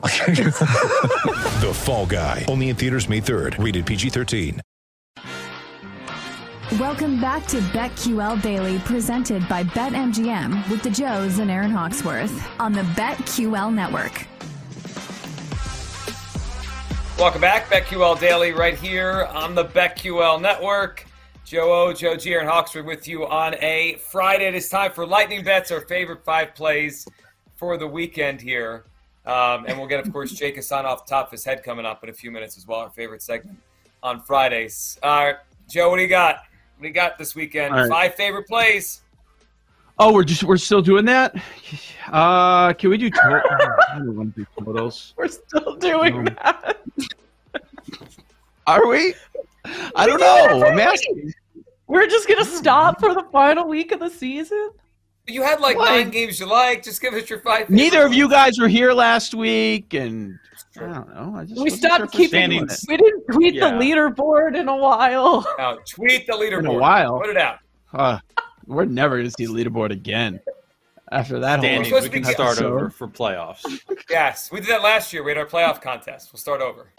The Fall Guy. Only in theaters May 3rd. Rated PG-13. Welcome back to BetQL Daily, presented by BetMGM with the Joes and Erin Hawksworth on the BetQL Network. Welcome back, BetQL Daily, right here on the BetQL Network. Joe O, Joe G, and Hawksworth with you on a Friday. It is time for Lightning Bets, our favorite five plays for the weekend here. Um, and we'll get, of course, Jake Asman off the top of his head coming up in a few minutes as well, our favorite segment on Fridays. All right, Joe, what do you got? What do you got this weekend? All right. Five favorite plays. Oh, we're just we're still doing that. Uh, can we do? To- I don't want to do totals. We're still doing Um, that. Are we? I don't know. I'm asking. We're just gonna stop for the final week of the season. You had like What? nine games you like. Just give us your five. favorite Neither of you guys were here last week, and I don't know. I just We stopped sure keeping. staying We didn't tweet Yeah. the leaderboard in a while. Now, tweet the leaderboard. In a while. Put it out. Uh, we're never going to see the leaderboard again after that whole Standings, Standings, we can be- start episode. over for playoffs. Yes, we did that last year. We had our playoff contest. We'll start over.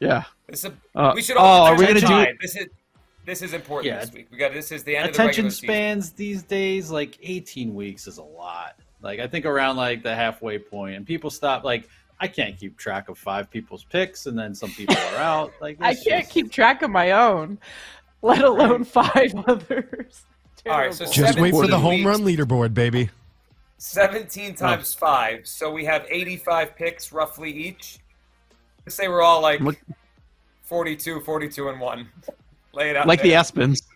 Yeah. This is, Uh, we should all. oh, all are we gonna do- time. This is this is important Yeah. this week. We got this is the end of the Attention season. spans these days, like 18 weeks is a lot. Like I think around like the halfway point, and people stop. Like I can't keep track of five people's picks, and then some people are out. Like I can't just- keep track of my own, let alone five others. All right, so Just wait for the 17 home run leaderboard, baby. Seventeen oh. times five, so we have eighty-five picks roughly each. Let's say we're all like Look- 42, 42, and one. Lay it out Like the. Aspens.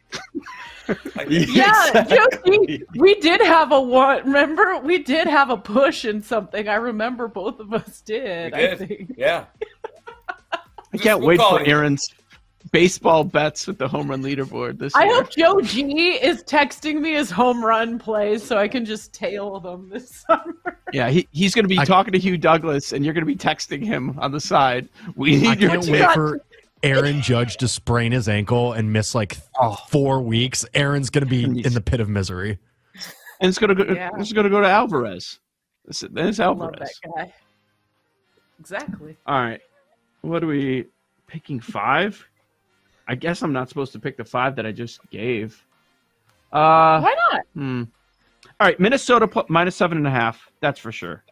Like- Yeah, Exactly. Josie, we did have a one. Remember, we did have a push in something. I remember both of us we did. I think. Yeah. I can't wait for it. Erin's baseball bets with the home run leaderboard this I year. hope Joe G is texting me his home run plays so I can just tail them this summer. Yeah, he, he's going to be I- talking to Hugh Douglas, and you're going to be texting him on the side. We need I your can't wait got- for Aaron Judge to sprain his ankle and miss like Oh. four weeks. Erin's going to be in the pit of misery. and it's going to go. Yeah. It's going to go to Alvarez. This is- Then it's Love Alvarez. that guy. Exactly. All right, what are we picking? Five? I guess I'm not supposed to pick the five that I just gave. Uh, Why not? Hmm. All right, Minnesota minus seven and a half. That's for sure.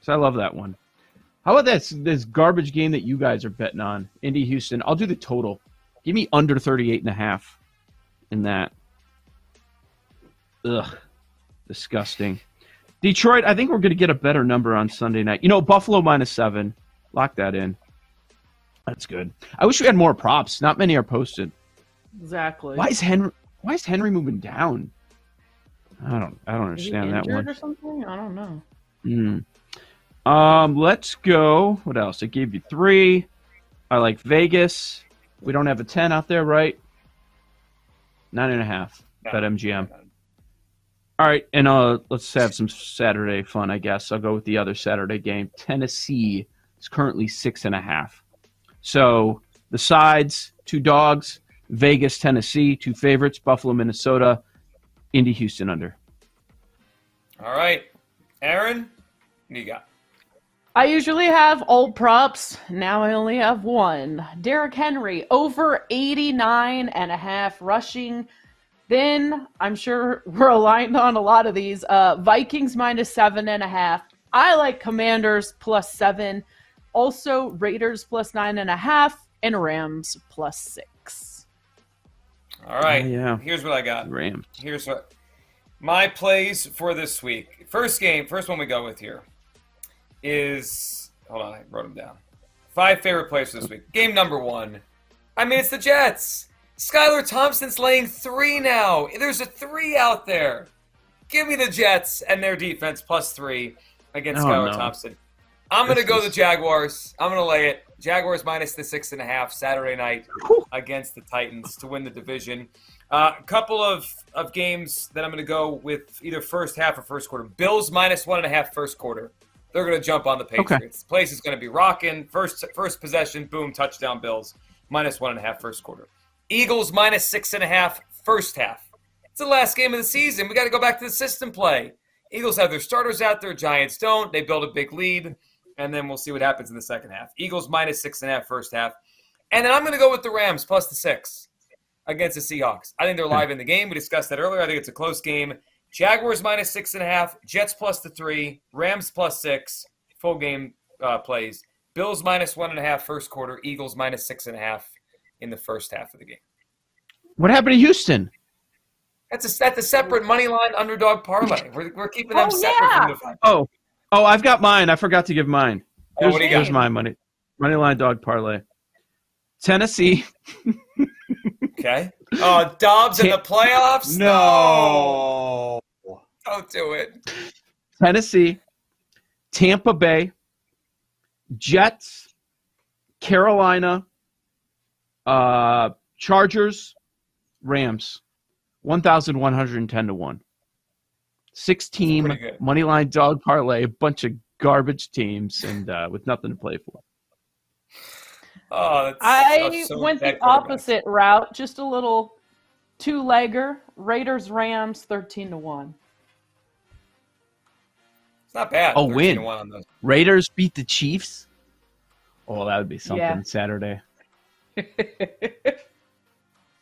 So I love that one. How about this this garbage game that you guys are betting on? Indy Houston. I'll do the total. Give me under 38 and a half in that. Ugh. Disgusting. Detroit, I think we're going to get a better number on Sunday night. You know, Buffalo minus seven. Lock that in. That's good. I wish we had more props. Not many are posted. Exactly. Why is Henry? Why is Henry moving down? I don't. I don't understand that one. or something? I don't know. Hmm. Um. Let's go. What else? I gave you three. I like Vegas. We don't have a ten out there, right? Nine and a half. No. Bet MGM. All right, and uh, let's have some Saturday fun. I guess I'll go with the other Saturday game. Tennessee is currently six and a half. So the sides, two dogs, Vegas, Tennessee, two favorites, Buffalo, Minnesota, Indy, Houston under. All right. Erin, what do you got? I usually have old props. Now I only have one. Derrick Henry over 89 and a half rushing. Then I'm sure we're aligned on a lot of these. Uh, Vikings minus seven and a half. I like Commanders plus seven. Also Raiders plus nine and a half and Rams plus six. All right. Oh, yeah. Here's what I got. Rams. Here's what my plays for this week. First game, first one we go with here is hold on, I wrote them down. Five favorite plays for this week. Game number one. I mean, it's the Jets. Skylar Thompson's laying three now. There's a three out there. Give me the Jets and their defense plus three against Oh, Skylar no. Thompson. I'm going to go is- the Jaguars. I'm going to lay it. Jaguars minus the six and a half Saturday night against the Titans to win the division. A uh, couple of, of games that I'm going to go with either first half or first quarter. Bills minus one and a half first quarter. They're going to jump on the Patriots. Place is going to be rocking. First first possession, boom, touchdown Bills. Minus one and a half first quarter. Eagles minus six and a half first half. It's the last game of the season. We got to go back to the system play. Eagles have their starters out there. Giants don't. They build a big lead, and then we'll see what happens in the second half. Eagles minus six and a half first half, and then I'm going to go with the Rams plus the six against the Seahawks. I think they're live in the game. We discussed that earlier. I think it's a close game. Jaguars minus six and a half, Jets plus the three, Rams plus six, full game uh, plays. Bills minus one and a half first quarter, Eagles minus six and a half in the first half of the game. What happened to Houston? That's a that's a separate money line underdog parlay. We're, we're keeping them Oh, separate yeah. from the. Oh, oh, I've got mine. I forgot to give mine. Oh, Here's, what do you here's got? my money. Money line dog parlay. Tennessee. Okay. Oh, Dobbs in the playoffs? No. Don't do it. Tennessee, Tampa Bay, Jets, Carolina, uh, Chargers, Rams, 1,110 to 1. Six team money line dog parlay, a bunch of garbage teams, and uh, with nothing to play for. Oh, I so went the opposite route, just a little two legger. Raiders, Rams, 13 to 1 not bad. Oh, win. on those. Raiders beat the Chiefs. Oh, that would be something Yeah. Saturday.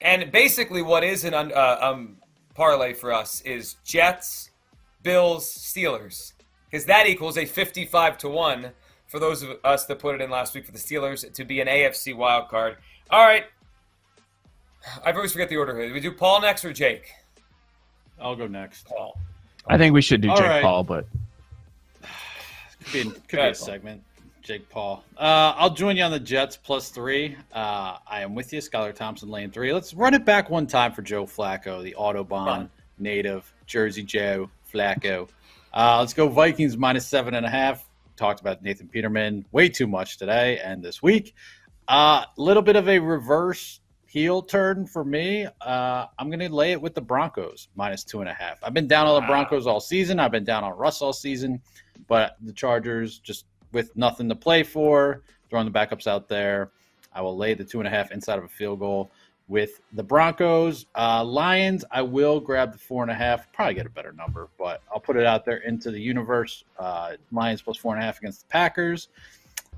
And basically, what is an uh, um, parlay for us is Jets, Bills, Steelers, because that equals a fifty-five to one for those of us that put it in last week for the Steelers to be an AFC wild card. All right, I always forget the order here. Do we do Paul next or Jake? I'll go next. Paul. I think we should do All Jake right. Paul, but Could be, could be a segment. Jake Paul. Uh, I'll join you on the Jets plus three. Uh, I am with you, Skylar Thompson, lane three. Let's run it back one time for Joe Flacco, the Autobahn Fun. native, Jersey Joe Flacco. Uh, let's go Vikings minus seven and a half. Talked about Nathan Peterman way too much today and this week. A uh, little bit of a reverse heel turn for me. Uh, I'm going to lay it with the Broncos minus two and a half. I've been down on the Wow. Broncos all season. I've been down on Russ all season, but the Chargers just with nothing to play for, throwing the backups out there. I will lay the two and a half inside of a field goal with the Broncos. Uh, Lions, I will grab the four and a half, probably get a better number, but I'll put it out there into the universe. Uh, Lions plus four and a half against the Packers.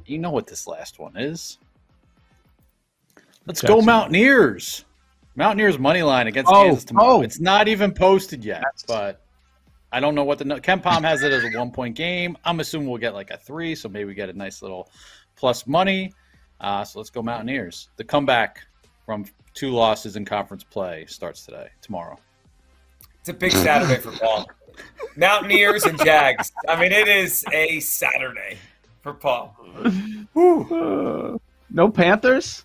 You know what this last one is. Let's go Mountaineers. Mountaineers money line against Oh, Kansas tomorrow. oh. It's not even posted yet, That's- but I don't know what the KenPom has it as a one point game. I'm assuming we'll get like a three, so maybe we get a nice little plus money. Uh, so let's go Mountaineers. The comeback from two losses in conference play starts today, tomorrow. It's a big Saturday for Paul. Mountaineers and Jags. I mean, it is a Saturday for Paul. Uh, no Panthers.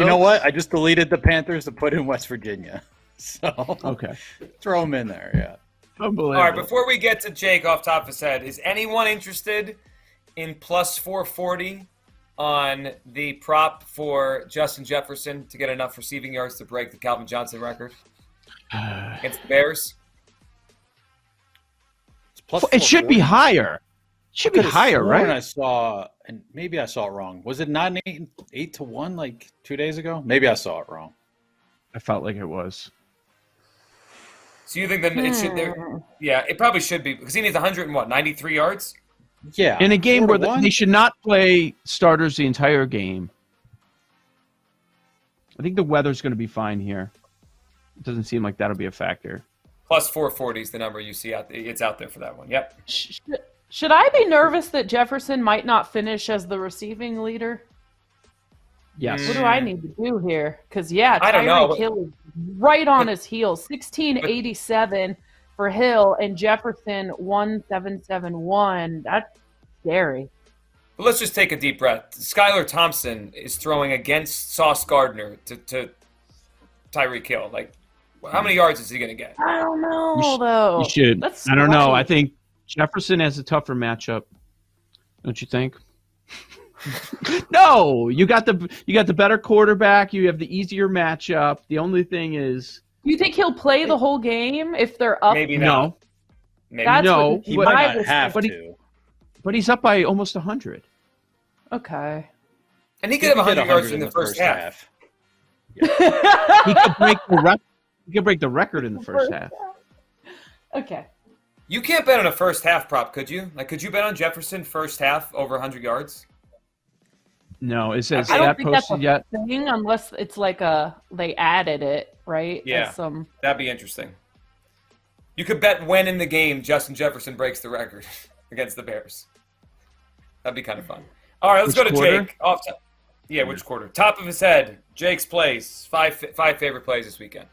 You know what? I just deleted the Panthers to put in West Virginia. So Okay. throw them in there. Yeah. Unbelievable. All right, before we get to Jake off top of his head, is anyone interested in plus 440 on the prop for Justin Jefferson to get enough receiving yards to break the Calvin Johnson record against the Bears? It's plus it should be higher. It should be higher, sworn right? I saw, and maybe I saw it wrong. Was it not eight, eight to one like two days ago? Maybe I saw it wrong. I felt like it was. So you think that it should? There, hmm. yeah, it probably should be because he needs 100 and what 93 yards. Yeah. In a game four where to the, one? they should not play starters the entire game. I think the weather's going to be fine here. It doesn't seem like that'll be a factor. Plus 440 is the number you see out. It's out there for that one. Yep. Sh- Should I be nervous that Jefferson might not finish as the receiving leader? Yes. What do I need to do here? Because yeah, I don't know. Tyreek Hill is right on his heels. Sixteen eighty seven for Hill and Jefferson one seven seven one. That's scary. But let's just take a deep breath. Skylar Thompson is throwing against Sauce Gardner to, to Tyreek Hill. Like, how many yards is he going to get? I don't know You sh- though. You should. That's I don't know. I think Jefferson has a tougher matchup. Don't you think? no, you got the you got the better quarterback. You have the easier matchup. The only thing is, you think he'll play the whole game if they're up? Maybe no, not. Maybe That's no, what He but, might not have but he- to. but he's up by almost hundred. Okay. And he could have He did 100 yards in the first half. He could break the rec- he could break the record in the first half. Okay. You can't bet on a first half prop, could you? Like, could you bet on Jefferson first half over 100 yards? No, is, is I don't that think that's posted a yet? thing unless it's like a they added it right. Yeah. As some um, That'd be interesting. You could bet when in the game Justin Jefferson breaks the record against the Bears. That'd be kind of fun. All right, let's Which go to quarter? Jake. Off top. Yeah, which quarter? Top of his head. Jake's plays. Five five favorite plays this weekend.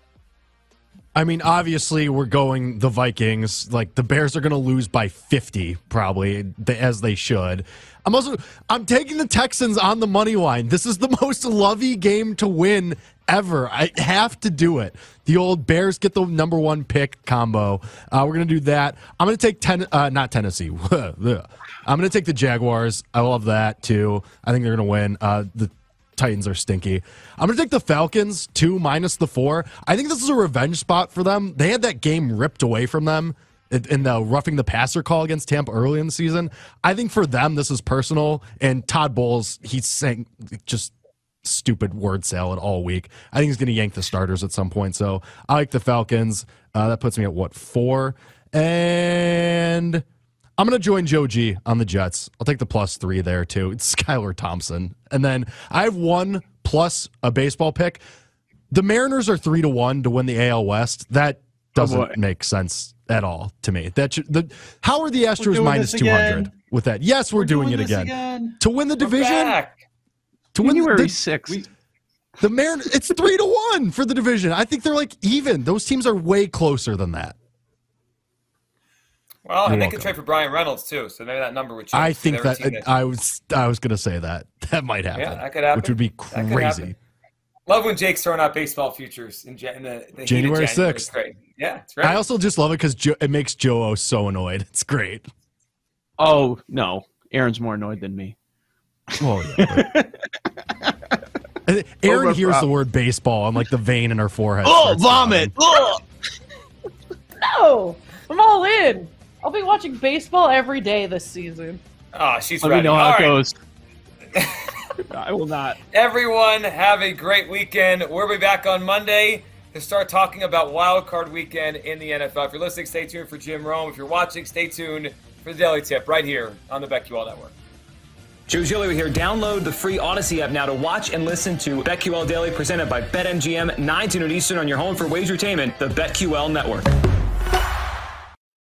I mean, obviously, we're going the Vikings. Like the Bears are going to lose by fifty, probably as they should. I'm also I'm taking the Texans on the money line. This is the most lovey game to win ever. I have to do it. The old Bears get the number one pick combo. Uh, we're going to do that. I'm going to take ten, uh, not Tennessee. I'm going to take the Jaguars. I love that too. I think they're going to win. Uh, the Titans are stinky. I'm going to take the Falcons, two minus the four. I think this is a revenge spot for them. They had that game ripped away from them in the roughing the passer call against Tampa early in the season. I think for them, this is personal. And Todd Bowles, he's saying just stupid word salad all week. I think he's going to yank the starters at some point. So I like the Falcons. Uh, that puts me at what, four? And. I'm going to join Joe G on the Jets. I'll take the plus three there too. It's Skylar Thompson. And then I have one plus a baseball pick. The Mariners are three to one to win the AL West. That oh, doesn't boy. make sense at all to me. That should, the how are the Astros doing two hundred again. with that? Yes, we're, doing, it this again. to win the We're division. To win January the, sixth. the Mariners. It's three to one for the division. I think they're like even. Those teams are way closer than that. Well, You're they could trade for Bryan Reynolds too, so maybe that number would change. I think that seen. I was I was gonna say that that might happen. Yeah, that could happen. Which would be crazy. Love when Jake's throwing out baseball futures in, in the, the heat January January. 6th. Yeah, it's great. I also just love it because jo- it makes Joe O so annoyed. It's great. Oh no, Erin's more annoyed than me. Oh yeah. but- Erin Over hears prop. the word baseball and like the vein in her forehead. Oh, vomit! throbbing. No, I'm all in. I'll be watching baseball every day this season. oh, she's Let ready. me know All how it right. goes. I will not. Everyone, have a great weekend. We'll be back on Monday to start talking about Wild Card Weekend in the NFL. If you're listening, stay tuned for Jim Rome. If you're watching, stay tuned for the Daily Tip right here on the BetQL Network. Joe Giglio here. Download the free Audacy app now to watch and listen to BetQL Daily presented by BetMGM, 9 to noon Eastern on your home for wagertainment, the BetQL Network.